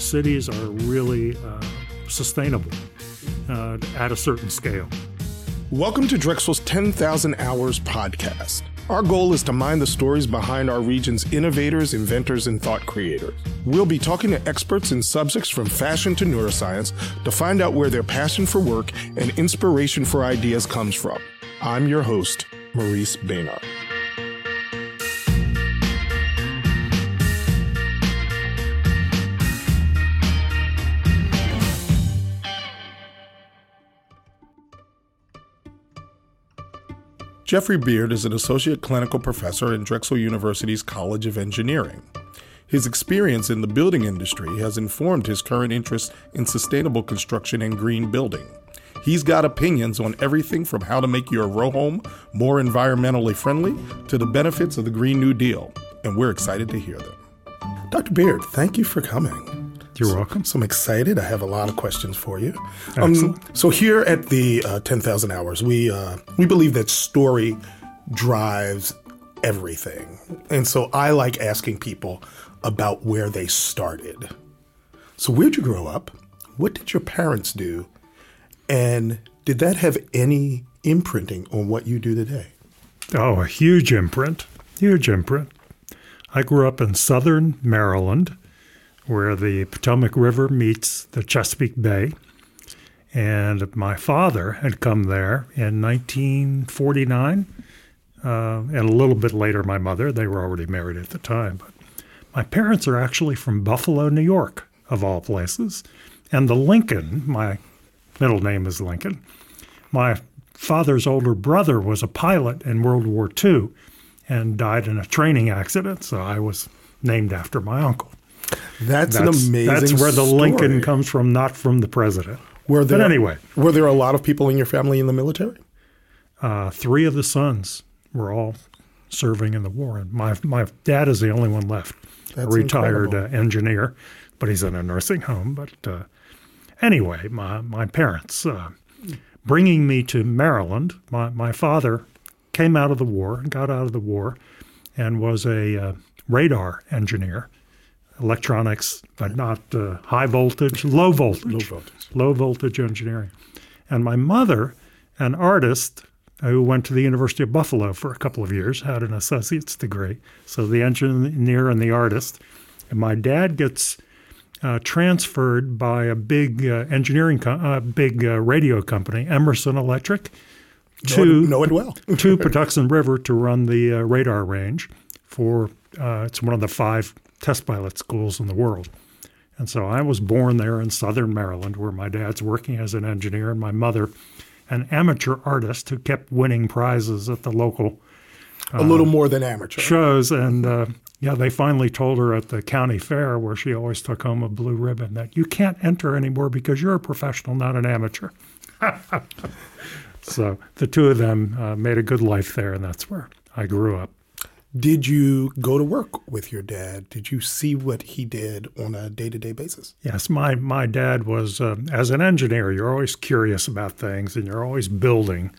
cities are really uh, sustainable uh, at a certain scale. Welcome to Drexel's 10,000 Hours podcast. Our goal is to mine the stories behind our region's innovators, inventors, and thought creators. We'll be talking to experts in subjects from fashion to neuroscience to find out where their passion for work and inspiration for ideas comes from. I'm your host, Maurice Baynard. Jeffrey Beard is an associate clinical professor in Drexel University's College of Engineering. His experience in the building industry has informed his current interest in sustainable construction and green building. He's got opinions on everything from how to make your row home more environmentally friendly to the benefits of the Green New Deal, and we're excited to hear them. Dr. Beard, thank you for coming. You're welcome. So I'm excited. I have a lot of questions for you. Um, so here at the uh, 10,000 Hours, we uh, we believe that story drives everything, and so I like asking people about where they started. So where'd you grow up? What did your parents do? And did that have any imprinting on what you do today? Oh, a huge imprint. Huge imprint. I grew up in southern Maryland where the Potomac River meets the Chesapeake Bay. And my father had come there in 1949, uh, and a little bit later, my mother. They were already married at the time. But my parents are actually from Buffalo, New York, of all places. And the Lincoln, my middle name is Lincoln, my father's older brother was a pilot in World War II and died in a training accident. So I was named after my uncle. That's, that's an amazing. That's where the story. Lincoln comes from, not from the president. Were there, but anyway, were there a lot of people in your family in the military? Uh, three of the sons were all serving in the war, and my my dad is the only one left, that's a retired uh, engineer, but he's in a nursing home. But uh, anyway, my my parents uh, bringing me to Maryland. My my father came out of the war, got out of the war, and was a uh, radar engineer electronics, but not uh, high voltage, low voltage, low voltage, low voltage engineering. And my mother, an artist who went to the University of Buffalo for a couple of years, had an associate's degree. So the engineer and the artist. And my dad gets uh, transferred by a big uh, engineering, co- uh, big uh, radio company, Emerson Electric, to know it, know it well to Patuxent River to run the uh, radar range for. Uh, it's one of the five test pilot schools in the world. And so I was born there in southern Maryland, where my dad's working as an engineer, and my mother, an amateur artist who kept winning prizes at the local. Uh, a little more than amateur shows, and uh, yeah, they finally told her at the county fair, where she always took home a blue ribbon, that you can't enter anymore because you're a professional, not an amateur. so the two of them uh, made a good life there, and that's where I grew up. Did you go to work with your dad? Did you see what he did on a day to day basis? Yes, my, my dad was, uh, as an engineer, you're always curious about things and you're always building.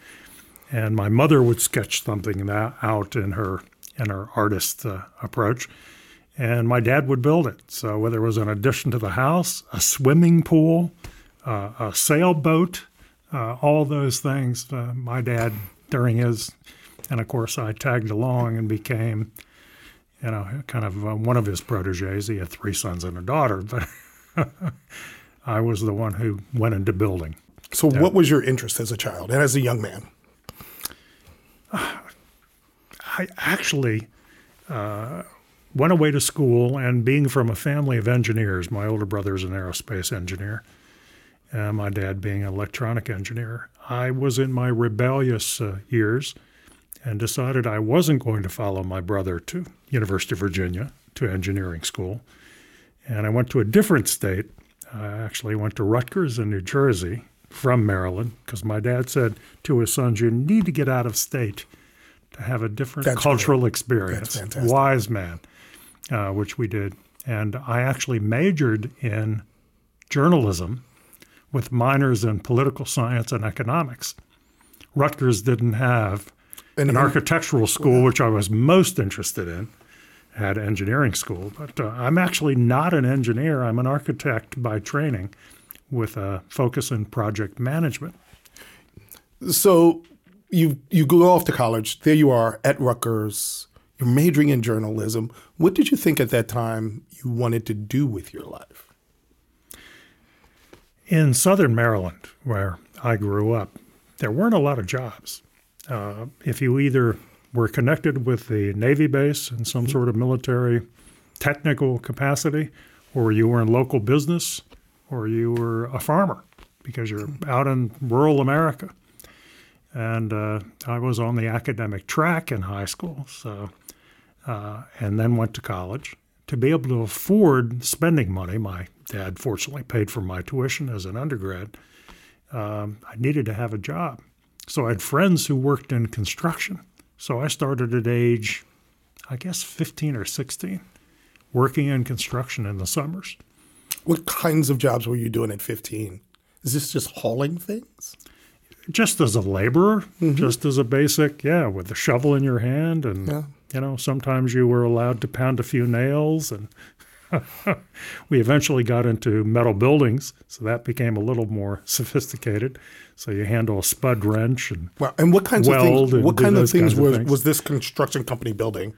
And my mother would sketch something out in her, in her artist uh, approach, and my dad would build it. So whether it was an addition to the house, a swimming pool, uh, a sailboat, uh, all those things, uh, my dad, during his and of course, I tagged along and became, you know, kind of uh, one of his proteges. He had three sons and a daughter, but I was the one who went into building. So, yeah. what was your interest as a child and as a young man? I actually uh, went away to school, and being from a family of engineers, my older brother is an aerospace engineer, and my dad being an electronic engineer, I was in my rebellious uh, years and decided I wasn't going to follow my brother to University of Virginia to engineering school. And I went to a different state. I actually went to Rutgers in New Jersey from Maryland because my dad said to his sons, You need to get out of state to have a different That's cultural great. experience. Wise man, uh, which we did. And I actually majored in journalism with minors in political science and economics. Rutgers didn't have an architectural school, which I was most interested in. at engineering school. But uh, I'm actually not an engineer. I'm an architect by training with a focus in project management. So you you go off to college. There you are at Rutgers. You're majoring in journalism. What did you think at that time you wanted to do with your life? In southern Maryland, where I grew up, there weren't a lot of jobs. Uh, if you either were connected with the Navy base in some sort of military technical capacity, or you were in local business, or you were a farmer because you're out in rural America. And uh, I was on the academic track in high school, so uh, and then went to college to be able to afford spending money. My dad fortunately paid for my tuition as an undergrad. Um, I needed to have a job, so I had friends who worked in construction. So I started at age, I guess, 15 or 16, working in construction in the summers. What kinds of jobs were you doing at 15? Is this just hauling things? Just as a laborer, mm-hmm. just as a basic, yeah, with a shovel in your hand. And, yeah. you know, sometimes you were allowed to pound a few nails. And we eventually got into metal buildings, so that became a little more sophisticated. So you handle a spud wrench and well, and what kinds of things? What kind of things was things. was this construction company building?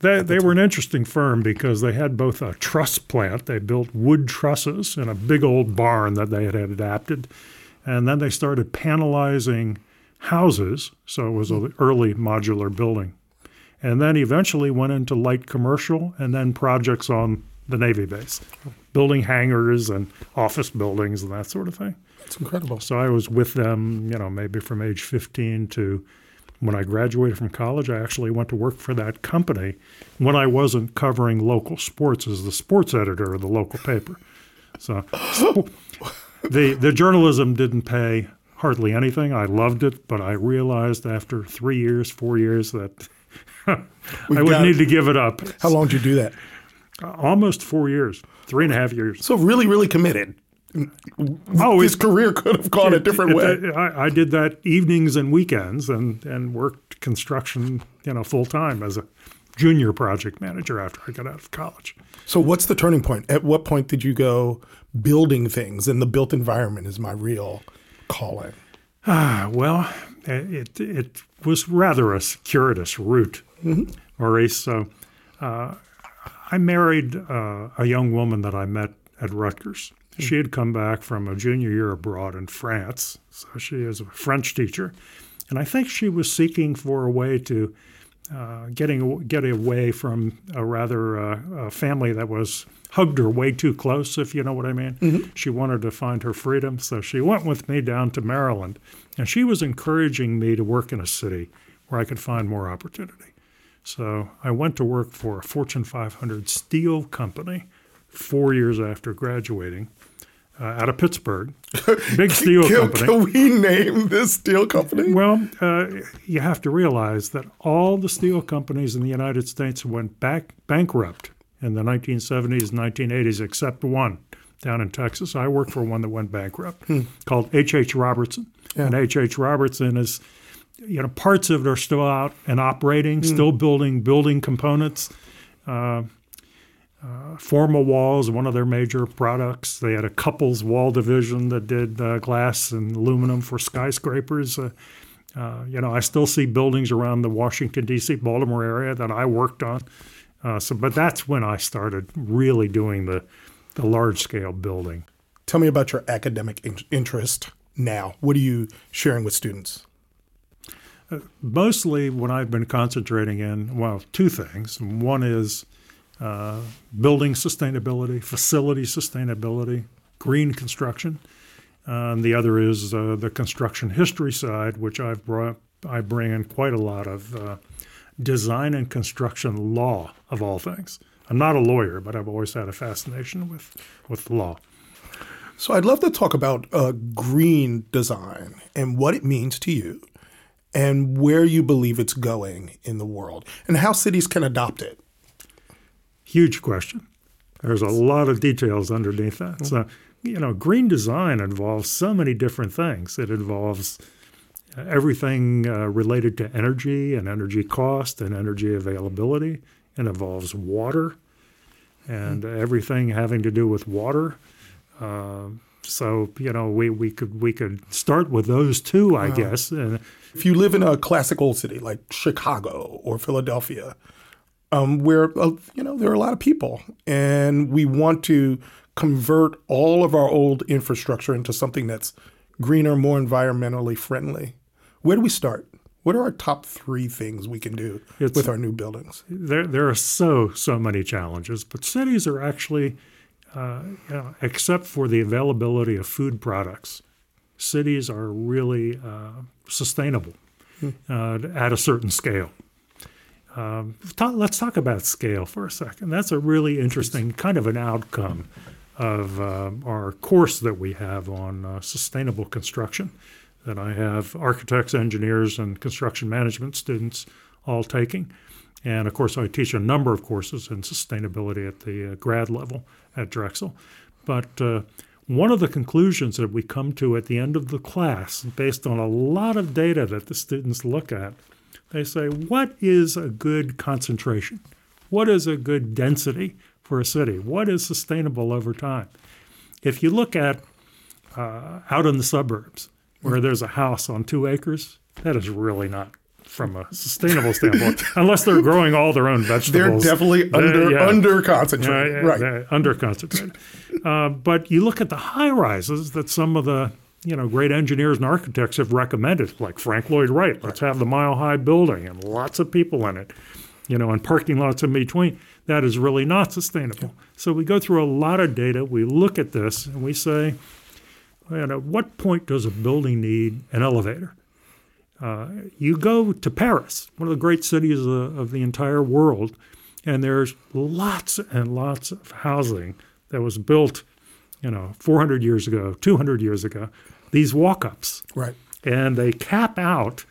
They, they were an interesting firm because they had both a truss plant. They built wood trusses in a big old barn that they had adapted. And then they started panelizing houses. So it was an mm-hmm. early modular building. And then eventually went into light commercial and then projects on the Navy base, building hangars and office buildings and that sort of thing. It's incredible. So I was with them, you know, maybe from age 15 to when I graduated from college, I actually went to work for that company when I wasn't covering local sports as the sports editor of the local paper. So the the journalism didn't pay hardly anything. I loved it, but I realized after three years, four years that I would need to give it up. How long did you do that? Almost four years, three and a half years. So really, really committed oh, his career could have gone it, a different it, way. It, I, I, did that evenings and weekends, and and worked construction, you know, full time as a junior project manager after I got out of college. So, what's the turning point? At what point did you go building things, and the built environment is my real calling? Ah, well, it it was rather a circuitous route, mm-hmm. Maurice. So, uh, I married uh, a young woman that I met at Rutgers she had come back from a junior year abroad in France, so she is a French teacher, and I think she was seeking for a way to uh, getting get away from a rather uh, a family that was hugged her way too close, if you know what I mean. Mm-hmm. She wanted to find her freedom, so she went with me down to Maryland, and she was encouraging me to work in a city where I could find more opportunity. So I went to work for a Fortune 500 steel company four years after graduating uh, out of Pittsburgh, big steel can, company. Can we name this steel company? Well, uh, you have to realize that all the steel companies in the United States went back bankrupt in the 1970s and 1980s, except one down in Texas. I worked for one that went bankrupt hmm. called H.H. H. Robertson. Yeah. And H.H. H. Robertson is, you know, parts of it are still out and operating, hmm. still building building components. Uh, uh, Formawalls, one of their major products. They had a couples wall division that did uh, glass and aluminum for skyscrapers. Uh, uh you know, I still see buildings around the Washington D.C. Baltimore area that I worked on. Uh, so, but that's when I started really doing the the large scale building. Tell me about your academic in- interest now. What are you sharing with students? Mostly, what I've been concentrating in, well, two things. One is uh, building sustainability, facility sustainability, green construction. Uh, and the other is uh, the construction history side, which I've brought, I bring in quite a lot of uh, design and construction law, of all things. I'm not a lawyer, but I've always had a fascination with, with law. So I'd love to talk about uh, green design and what it means to you and where you believe it's going in the world and how cities can adopt it huge question. There's a lot of details underneath that. So, you know, green design involves so many different things. It involves everything uh, related to energy and energy cost and energy availability. It involves water and everything having to do with water. Uh, so you know, we, we could we could start with those two, I guess. If you live in a classic old city like Chicago or Philadelphia, um, where uh, you know there are a lot of people, and we want to convert all of our old infrastructure into something that's greener, more environmentally friendly, where do we start? What are our top three things we can do It's- with our new buildings? there there are so so many challenges, but cities are actually, uh, except for the availability of food products, cities are really uh, sustainable uh, at a certain scale. Um, ta- let's talk about scale for a second. That's a really interesting kind of an outcome of uh, our course that we have on uh, sustainable construction that I have architects, engineers, and construction management students all taking. And of course, I teach a number of courses in sustainability at the uh, grad level at Drexel. But uh, one of the conclusions that we come to at the end of the class, based on a lot of data that the students look at, they say, What is a good concentration? What is a good density for a city? What is sustainable over time? If you look at uh, out in the suburbs where there's a house on two acres, that is really not from a sustainable standpoint, unless they're growing all their own vegetables. They're definitely under yeah. under concentrated, yeah, right? under concentrated. uh, but you look at the high rises that some of the you know great engineers and architects have recommended, like Frank Lloyd Wright. Let's have the mile high building and lots of people in it, you know, and parking lots in between. That is really not sustainable. So we go through a lot of data. We look at this and we say, at what point does a building need an elevator? Uh, you go to Paris, one of the great cities of, of the entire world, and there's lots and lots of housing that was built, you know, 400 years ago, 200 years ago. These walk-ups, Right. and they cap out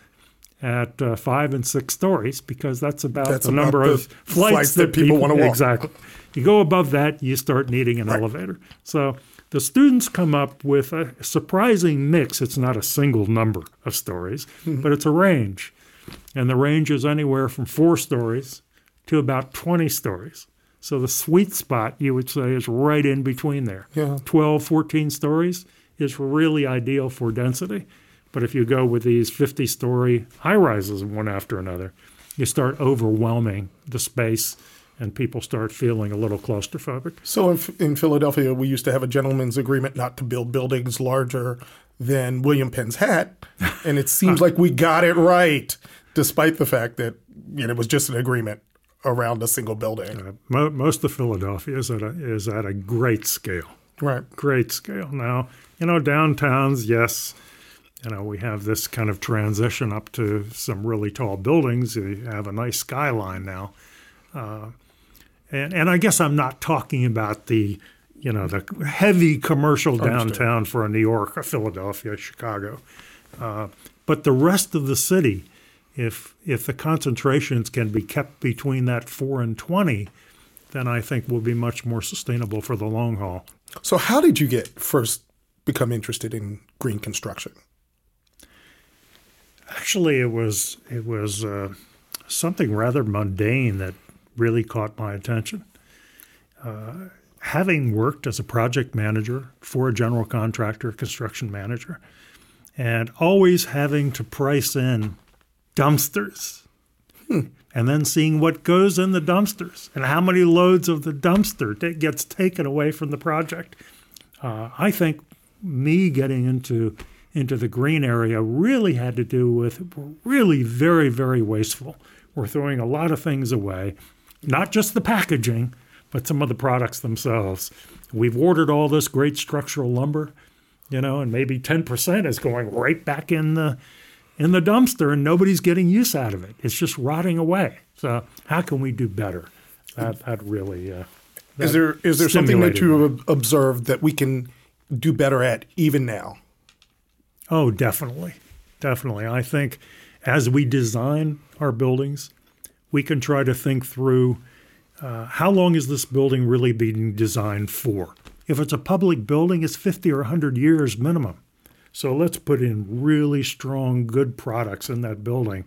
at uh, five and six stories because that's about That's the about number the of flights, flights that people wanna walk. Exactly. You go above that, you start needing an elevator. So the students come up with a surprising mix. It's not a single number of stories, but it's a range. And the range is anywhere from four stories to about 20 stories. So the sweet spot, you would say, is right in between there. Yeah. 12, 14 stories is really ideal for density. But if you go with these 50 story high rises one after another, you start overwhelming the space and people start feeling a little claustrophobic. So in, in Philadelphia, we used to have a gentleman's agreement not to build buildings larger than William Penn's hat, and it seems like we got it right, despite the fact that you know, it was just an agreement around a single building. Uh, mo- most of Philadelphia is at, a, is at a great scale. Right. great scale. Now, you know, downtowns, yes, you know, we have this kind of transition up to some really tall buildings. You have a nice skyline now. Uh, and, and I guess I'm not talking about the, you know, the heavy commercial downtown for a New York, a Philadelphia, Chicago. Uh, but the rest of the city, if if the concentrations can be kept between that four and twenty, then I think will be much more sustainable for the long haul. So how did you get first become interested in green construction? Actually, it was it was uh, something rather mundane that really caught my attention. Uh, having worked as a project manager for a general contractor, construction manager, and always having to price in dumpsters, and then seeing what goes in the dumpsters and how many loads of the dumpster that gets taken away from the project. Uh, I think me getting into into the green area really had to do with really very very wasteful. We're throwing a lot of things away, not just the packaging, but some of the products themselves. We've ordered all this great structural lumber, you know, and maybe 10% is going right back in the in the dumpster and nobody's getting use out of it. It's just rotting away. So how can we do better? That that really uh, Is there is there something that you have observed that we can do better at even now? Oh, definitely. Definitely. I think as we design our buildings, we can try to think through uh, how long is this building really being designed for? If it's a public building, it's 50 or 100 years minimum. So let's put in really strong, good products in that building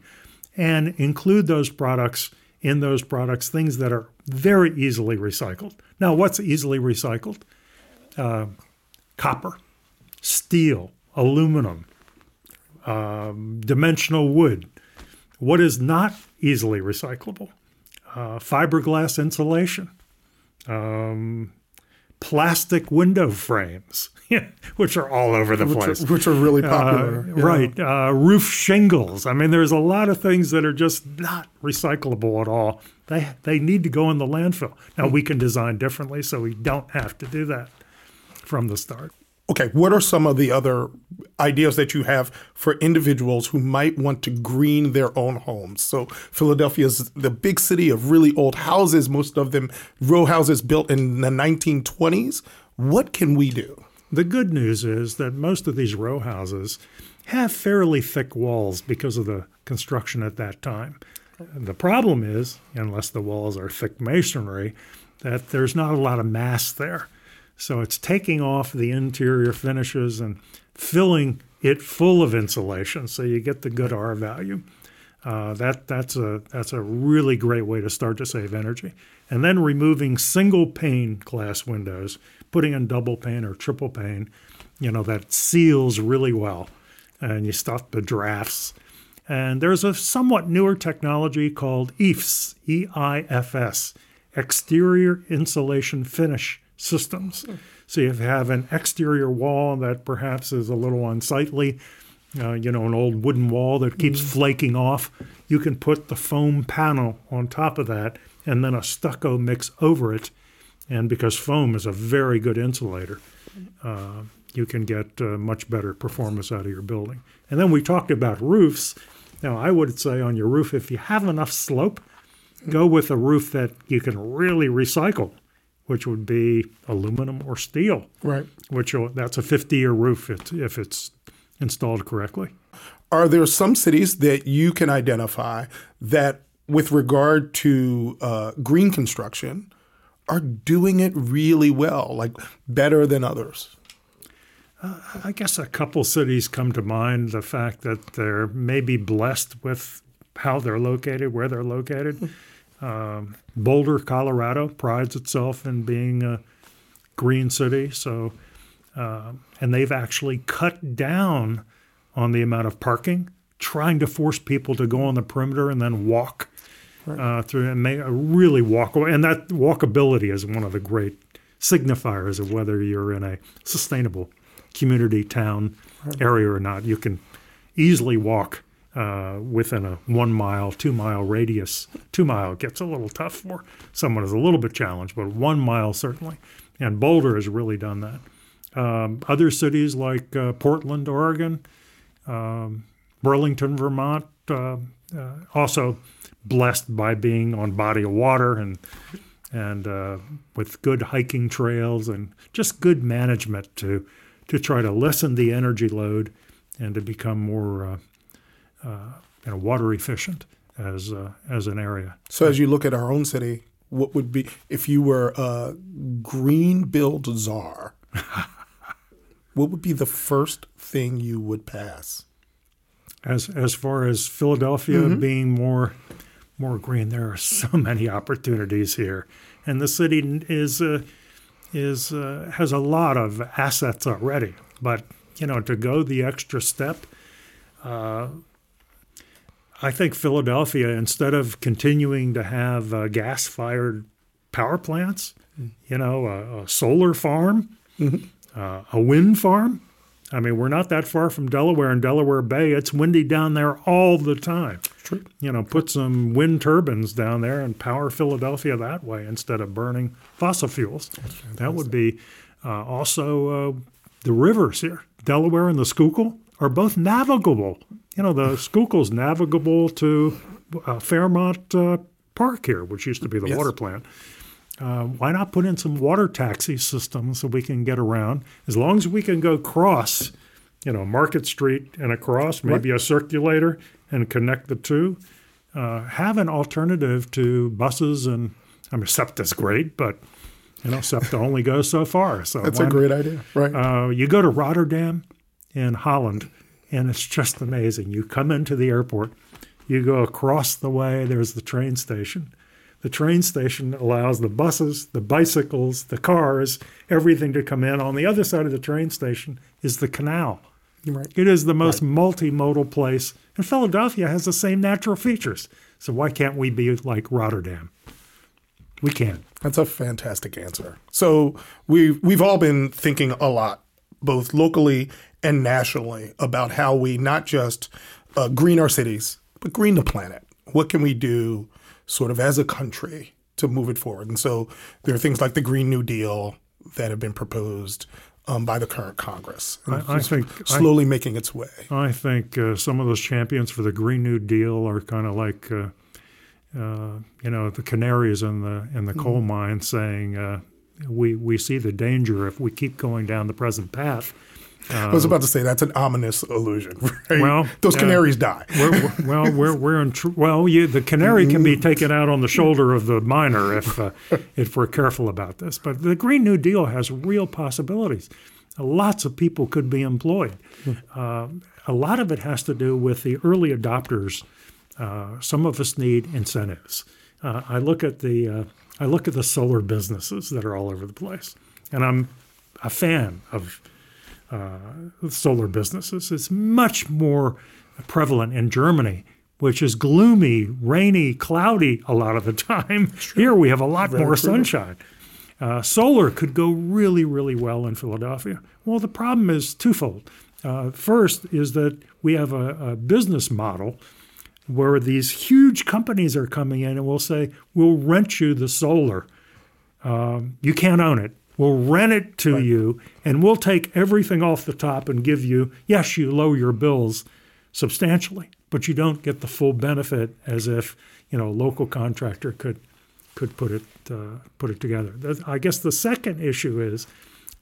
and include those products in those products things that are very easily recycled. Now, what's easily recycled? Uh, copper, steel, aluminum, um, dimensional wood. What is not easily recyclable? Uh, fiberglass insulation, um, plastic window frames, which are all over the which place. Are, which are really Uh, popular. yeah. Right. Uh, roof shingles. I mean, there's a lot of things that are just not recyclable at all. They, they need to go in the landfill. Now, we can design differently, so we don't have to do that from the start. Okay, what are some of the other ideas that you have for individuals who might want to green their own homes? So, Philadelphia is the big city of really old houses, most of them row houses built in the 1920s. What can we do? The good news is that most of these row houses have fairly thick walls because of the construction at that time. The problem is, unless the walls are thick masonry, that there's not a lot of mass there. So it's taking off the interior finishes and filling it full of insulation, so you get the good R value. Uh, that that's a that's a really great way to start to save energy. And then removing single pane glass windows, putting in double pane or triple pane, you know that seals really well, and you stop the drafts. And there's a somewhat newer technology called EIFS, E-I-F-S, exterior insulation finish systems. So if you have an exterior wall that perhaps is a little unsightly, uh, you know, an old wooden wall that keeps flaking off. You can put the foam panel on top of that and then a stucco mix over it. And because foam is a very good insulator, uh, you can get uh, much better performance out of your building. And then we talked about roofs. Now, I would say on your roof, if you have enough slope, go with a roof that you can really recycle, which would be aluminum or steel. Right. Which will, that's a 50-year roof if, if it's installed correctly. Are there some cities that you can identify that, with regard to uh, green construction, are doing it really well, like better than others? I guess a couple cities come to mind. The fact that they're maybe blessed with how they're located, where they're located. Um, Boulder, Colorado, prides itself in being a green city. So, uh, and they've actually cut down on the amount of parking, trying to force people to go on the perimeter and then walk uh, through and a really walkable. And that walkability is one of the great signifiers of whether you're in a sustainable community, town, area or not. You can easily walk uh, within a one mile, two mile radius. Two mile gets a little tough for someone who's a little bit challenged, but one mile certainly. And Boulder has really done that. Um, other cities like uh, Portland, Oregon, um, Burlington, Vermont, uh, uh, also blessed by being on body of water and and uh, with good hiking trails and just good management to to try to lessen the energy load and to become more uh, you know, water efficient as uh, as an area. So, as you look at our own city, what would be if you were a green build czar? what would be the first thing you would pass? As as far as Philadelphia being more more green, there are so many opportunities here, and the city is uh, is uh, has a lot of assets already. But you know, to go the extra step, uh, I think Philadelphia, instead of continuing to have uh, gas fired power plants, you know, a, a solar farm, uh, a wind farm. I mean, we're not that far from Delaware and Delaware Bay. It's windy down there all the time. True. You know, put some wind turbines down there and power Philadelphia that way instead of burning fossil fuels. That would be uh, also uh, the rivers here. Delaware and the Schuylkill are both navigable. You know, the Schuylkill's navigable to uh, Fairmount uh, Park here, which used to be the Yes. water plant. Uh, why not put in some water taxi systems so we can get around? As long as we can go cross, you know, Market Street and across, maybe a circulator and connect the two. Uh, have an alternative to buses and I mean, SEPTA's great, but you know, SEPTA only goes so far. So That's a great idea, right? uh, you go to Rotterdam in Holland, and it's just amazing. You come into the airport, You go across the way, there's the train station. The train station allows the buses, the bicycles, the cars, everything to come in. On the other side of the train station is the canal. Right. It is the most right. multimodal place, and Philadelphia has the same natural features. So why can't we be like Rotterdam? We can. That's a fantastic answer. So we we've all been thinking a lot, both locally and nationally, about how we not just uh, green our cities, but green the planet. What can we do, sort of as a country, to move it forward? And so there are things like the Green New Deal that have been proposed um, by the current Congress. I, I, think slowly I, making its way. I think uh, some of those champions for the Green New Deal are kind of like, uh, uh, you know, the canaries in the in the mm-hmm. coal mine, saying uh, we we see the danger if we keep going down the present path. I was about to say that's an ominous illusion. Right? Well, those canaries die. We're, we're, well, we're we're in tr- well. You, the canary can be taken out on the shoulder of the miner if uh, if we're careful about this. But the Green New Deal has real possibilities. Lots of people could be employed. Uh, a lot of it has to do with the early adopters. Uh, some of us need incentives. Uh, I look at the uh, I look at the solar businesses that are all over the place, and I'm a fan of uh, solar businesses. It's much more prevalent in Germany, which is gloomy, rainy, cloudy a lot of the time. Here we have a lot Very more true. sunshine. Uh, solar could go really, really well in Philadelphia. Well, the problem is twofold. Uh, first is that we have a, a, business model where these huge companies are coming in and will say, we'll rent you the solar. Um, you can't own it. We'll rent it to right. you, and we'll take everything off the top and give you, yes, you lower your bills substantially, but you don't get the full benefit as if you know a local contractor could could put it uh, put it together. I guess the second issue is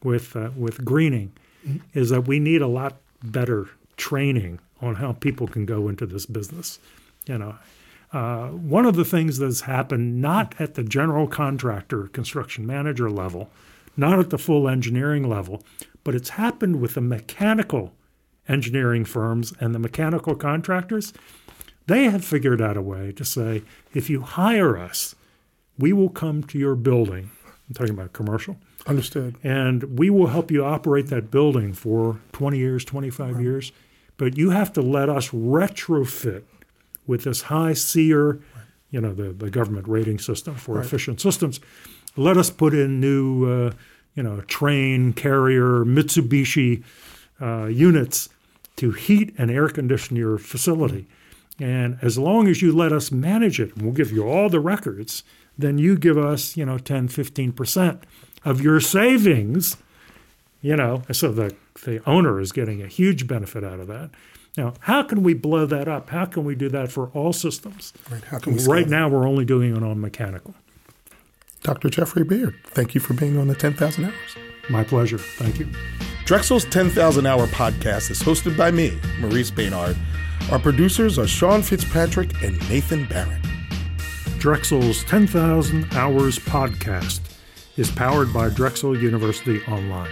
with uh, with greening mm-hmm. is that we need a lot better training on how people can go into this business. You know, uh, one of the things that's happened not at the general contractor construction manager level not at the full engineering level, but it's happened with the mechanical engineering firms and the mechanical contractors. They have figured out a way to say, if you hire us, we will come to your building. I'm talking about commercial. Understood. And we will help you operate that building for 20 years, 25 right. years. But you have to let us retrofit with this high SEER, you know, the, the government rating system for right. efficient systems let us put in new, uh, you know, Trane Carrier Mitsubishi uh, units to heat and air condition your facility. And as long as you let us manage it, and we'll give you all the records, then you give us, you know, 10, 15% of your savings, you know, so the, the owner is getting a huge benefit out of that. Now, how can we blow that up? How can we do that for all systems? Right, how can we right now, we're only doing it on mechanical. Dr. Jeffrey Beard, thank you for being on the 10,000 Hours. My pleasure. Thank you. Drexel's 10,000 Hour podcast is hosted by me, Maurice Baynard. Our producers are Sean Fitzpatrick and Nathan Barrett. Drexel's 10,000 Hours podcast is powered by Drexel University Online.